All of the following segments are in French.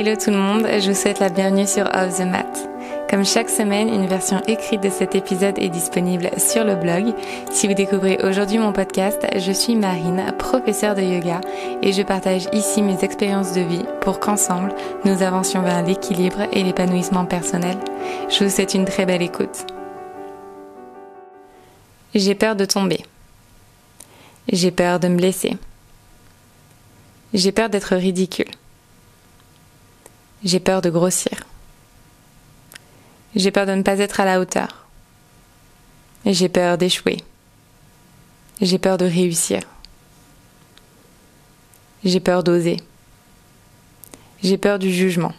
Hello tout le monde, je vous souhaite la bienvenue sur Off the Mat. Comme chaque semaine, une version écrite de cet épisode est disponible sur le blog. Si vous découvrez aujourd'hui mon podcast, je suis Marine, professeure de yoga, et je partage ici mes expériences de vie pour qu'ensemble, nous avancions vers l'équilibre et l'épanouissement personnel. Je vous souhaite une très belle écoute. J'ai peur de tomber. J'ai peur de me blesser. J'ai peur d'être ridicule. J'ai peur de grossir. J'ai peur de ne pas être à la hauteur. J'ai peur d'échouer. J'ai peur de réussir. J'ai peur d'oser. J'ai peur du jugement.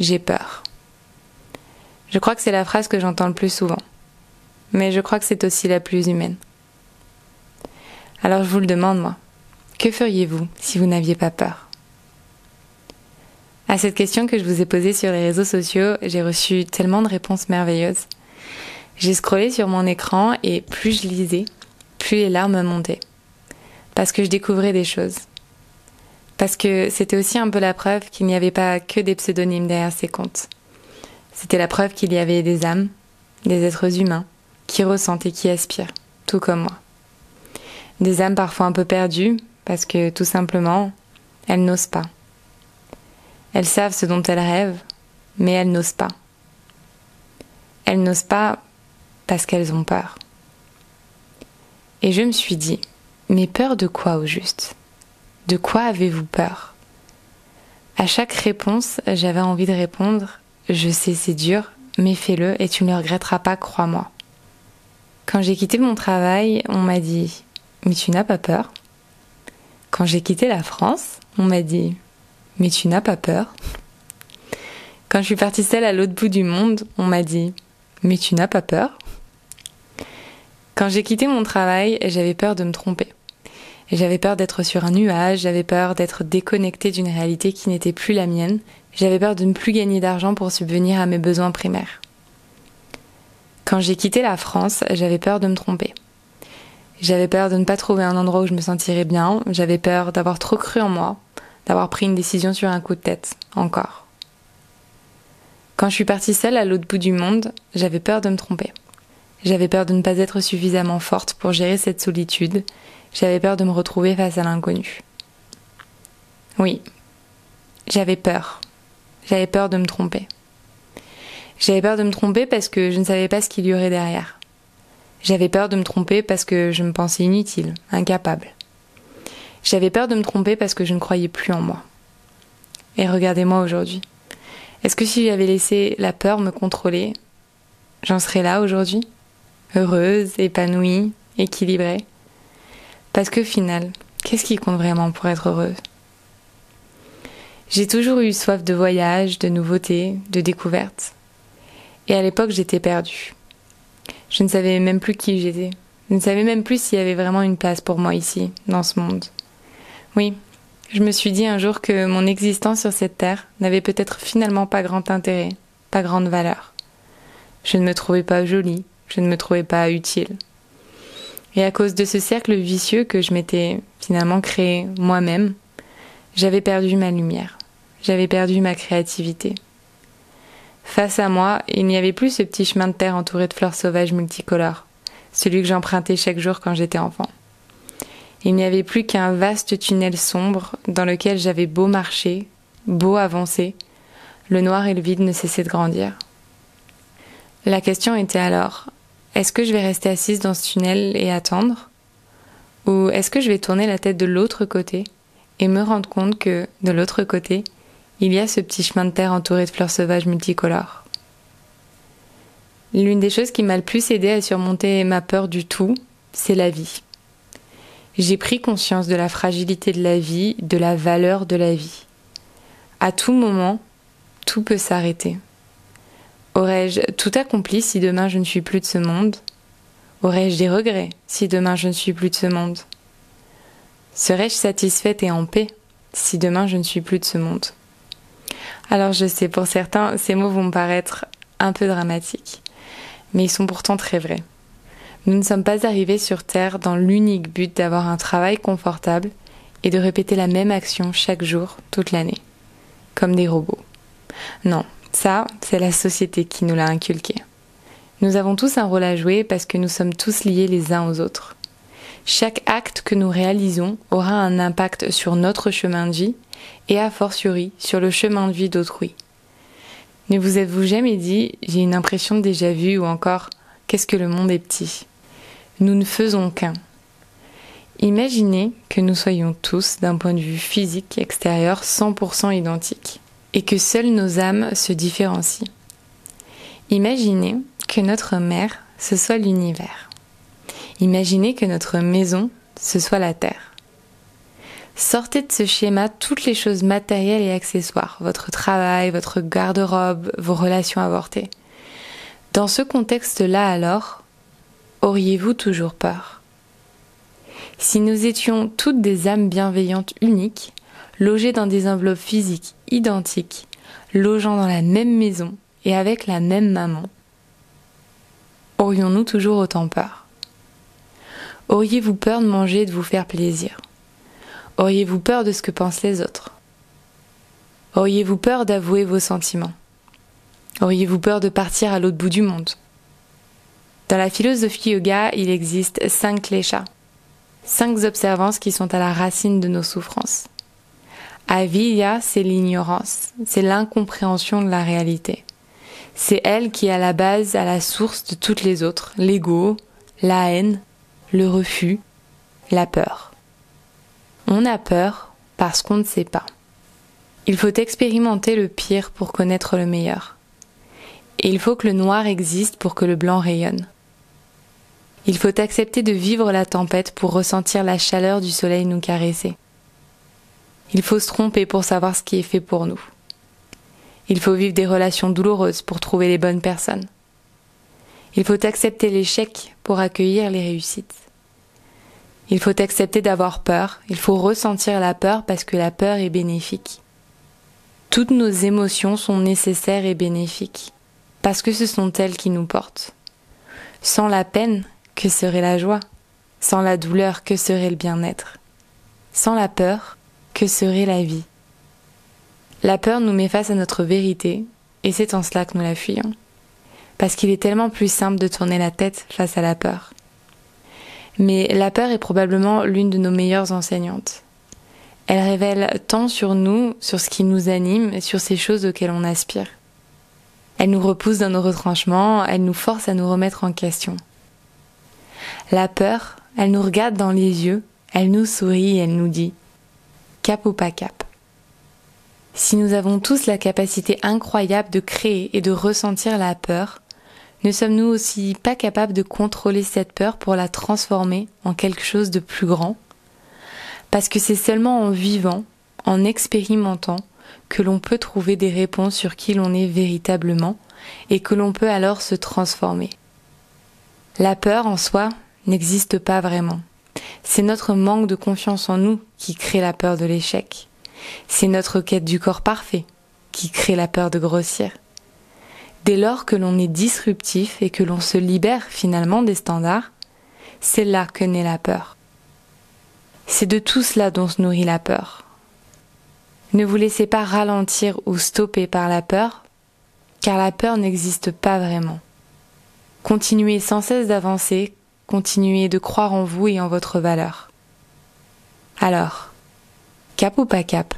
J'ai peur. Je crois que c'est la phrase que j'entends le plus souvent. Mais je crois que c'est aussi la plus humaine. Alors je vous le demande, moi. Que feriez-vous si vous n'aviez pas peur? À cette question que je vous ai posée sur les réseaux sociaux, j'ai reçu tellement de réponses merveilleuses. J'ai scrollé sur mon écran et plus je lisais, plus les larmes montaient. Parce que je découvrais des choses. Parce que c'était aussi un peu la preuve qu'il n'y avait pas que des pseudonymes derrière ces comptes. C'était la preuve qu'il y avait des âmes, des êtres humains, qui ressentent et qui aspirent, tout comme moi. Des âmes parfois un peu perdues, parce que tout simplement, elles n'osent pas. Elles savent ce dont elles rêvent, mais elles n'osent pas. Elles n'osent pas parce qu'elles ont peur. Et je me suis dit, mais peur de quoi au juste? De quoi avez-vous peur? À chaque réponse, j'avais envie de répondre, je sais c'est dur, mais fais-le et tu ne le regretteras pas, crois-moi. Quand j'ai quitté mon travail, on m'a dit, mais tu n'as pas peur? Quand j'ai quitté la France, on m'a dit Mais tu n'as pas peur Quand je suis partie seule à l'autre bout du monde, on m'a dit Mais tu n'as pas peur Quand j'ai quitté mon travail, j'avais peur de me tromper. J'avais peur d'être sur un nuage, j'avais peur d'être déconnectée d'une réalité qui n'était plus la mienne, j'avais peur de ne plus gagner d'argent pour subvenir à mes besoins primaires. Quand j'ai quitté la France, j'avais peur de me tromper. J'avais peur de ne pas trouver un endroit où je me sentirais bien, j'avais peur d'avoir trop cru en moi, d'avoir pris une décision sur un coup de tête, encore. Quand je suis partie seule à l'autre bout du monde, j'avais peur de me tromper. J'avais peur de ne pas être suffisamment forte pour gérer cette solitude, j'avais peur de me retrouver face à l'inconnu. Oui, j'avais peur. J'avais peur de me tromper. J'avais peur de me tromper parce que je ne savais pas ce qu'il y aurait derrière. J'avais peur de me tromper parce que je me pensais inutile, incapable. J'avais peur de me tromper parce que je ne croyais plus en moi. Et regardez-moi aujourd'hui. Est-ce que si j'avais laissé la peur me contrôler, j'en serais là aujourd'hui? Heureuse, épanouie, équilibrée Parce que final, qu'est-ce qui compte vraiment pour être heureuse? J'ai toujours eu soif de voyage, de nouveautés, de découvertes. Et à l'époque, j'étais perdue. Je ne savais même plus qui j'étais. Je ne savais même plus s'il y avait vraiment une place pour moi ici, dans ce monde. Oui, je me suis dit un jour que mon existence sur cette terre n'avait peut-être finalement pas grand intérêt, pas grande valeur. Je ne me trouvais pas jolie, je ne me trouvais pas utile. Et à cause de ce cercle vicieux que je m'étais finalement créé moi-même, j'avais perdu ma lumière, j'avais perdu ma créativité. Face à moi, il n'y avait plus ce petit chemin de terre entouré de fleurs sauvages multicolores, celui que j'empruntais chaque jour quand j'étais enfant. Il n'y avait plus qu'un vaste tunnel sombre dans lequel j'avais beau marcher, beau avancer, le noir et le vide ne cessaient de grandir. La question était alors, est-ce que je vais rester assise dans ce tunnel et attendre? Ou est-ce que je vais tourner la tête de l'autre côté et me rendre compte que, de l'autre côté, il y a ce petit chemin de terre entouré de fleurs sauvages multicolores? L'une des choses qui m'a le plus aidé à surmonter ma peur du tout, c'est la vie. J'ai pris conscience de la fragilité de la vie, de la valeur de la vie. À tout moment, tout peut s'arrêter. Aurais-je tout accompli si demain je ne suis plus de ce monde? Aurais-je des regrets si demain je ne suis plus de ce monde? Serais-je satisfaite et en paix si demain je ne suis plus de ce monde? Alors je sais, pour certains, ces mots vont paraître un peu dramatiques, mais ils sont pourtant très vrais. Nous ne sommes pas arrivés sur Terre dans l'unique but d'avoir un travail confortable et de répéter la même action chaque jour, toute l'année. comme des robots. Non, ça, c'est la société qui nous l'a inculqué. Nous avons tous un rôle à jouer parce que nous sommes tous liés les uns aux autres. Chaque acte que nous réalisons aura un impact sur notre chemin de vie et a fortiori sur le chemin de vie d'autrui. Ne vous êtes-vous jamais dit j'ai une impression déjà vu ou encore qu'est-ce que le monde est petit? Nous ne faisons qu'un. Imaginez que nous soyons tous, d'un point de vue physique extérieur, 100% identiques et que seules nos âmes se différencient. Imaginez que notre mère, ce soit l'univers. Imaginez que notre maison, ce soit la Terre. Sortez de ce schéma toutes les choses matérielles et accessoires, votre travail, votre garde-robe, vos relations avortées. Dans ce contexte-là alors, auriez-vous toujours peur? Si nous étions toutes des âmes bienveillantes uniques, logées dans des enveloppes physiques identiques, logeant dans la même maison et avec la même maman, aurions-nous toujours autant peur? Auriez-vous peur de manger et de vous faire plaisir? Auriez-vous peur de ce que pensent les autres? Auriez-vous peur d'avouer vos sentiments? Auriez-vous peur de partir à l'autre bout du monde? Dans la philosophie yoga, il existe cinq kleshas, cinq observances qui sont à la racine de nos souffrances. Avidya, c'est l'ignorance, c'est l'incompréhension de la réalité. C'est elle qui est à la base, à la source de toutes les autres, l'ego, la haine, le refus, la peur. On a peur parce qu'on ne sait pas. Il faut expérimenter le pire pour connaître le meilleur. Et il faut que le noir existe pour que le blanc rayonne. Il faut accepter de vivre la tempête pour ressentir la chaleur du soleil nous caresser. Il faut se tromper pour savoir ce qui est fait pour nous. Il faut vivre des relations douloureuses pour trouver les bonnes personnes. Il faut accepter l'échec pour accueillir les réussites. Il faut accepter d'avoir peur, il faut ressentir la peur parce que la peur est bénéfique. Toutes nos émotions sont nécessaires et bénéfiques, parce que ce sont elles qui nous portent. Sans la peine, que serait la joie Sans la douleur, que serait le bien-être Sans la peur, que serait la vie la peur nous met face à notre vérité, et c'est en cela que nous la fuyons. Parce qu'il est tellement plus simple de tourner la tête face à la peur. Mais la peur est probablement l'une de nos meilleures enseignantes. Elle révèle tant sur nous, sur ce qui nous anime, et sur ces choses auxquelles on aspire. Elle nous repousse dans nos retranchements, elle nous force à nous remettre en question. La peur, elle nous regarde dans les yeux, elle nous sourit et elle nous dit cap ou pas cap. Si nous avons tous la capacité incroyable de créer et de ressentir la peur, ne sommes-nous aussi pas capables de contrôler cette peur pour la transformer en quelque chose de plus grand? Parce que c'est seulement en vivant, en expérimentant, que l'on peut trouver des réponses sur qui l'on est véritablement et que l'on peut alors se transformer. La peur en soi n'existe pas vraiment. C'est notre manque de confiance en nous qui crée la peur de l'échec. C'est notre quête du corps parfait qui crée la peur de grossir. Dès lors que l'on est disruptif et que l'on se libère finalement des standards, c'est là que naît la peur. C'est de tout cela dont se nourrit la peur. Ne vous laissez pas ralentir ou stopper par la peur, car la peur n'existe pas vraiment. Continuez sans cesse d'avancer, continuez de croire en vous et en votre valeur. Alors, Cap ou pas cap?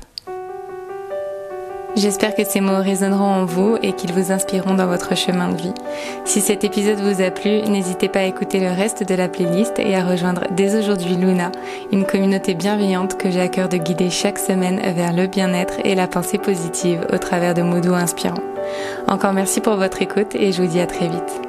J'espère que ces mots résonneront en vous et qu'ils vous inspireront dans votre chemin de vie. Si cet épisode vous a plu, n'hésitez pas à écouter le reste de la playlist et à rejoindre dès aujourd'hui Luna, une communauté bienveillante que j'ai à cœur de guider chaque semaine vers le bien-être et la pensée positive au travers de mots doux inspirants. Encore merci pour votre écoute et je vous dis à très vite.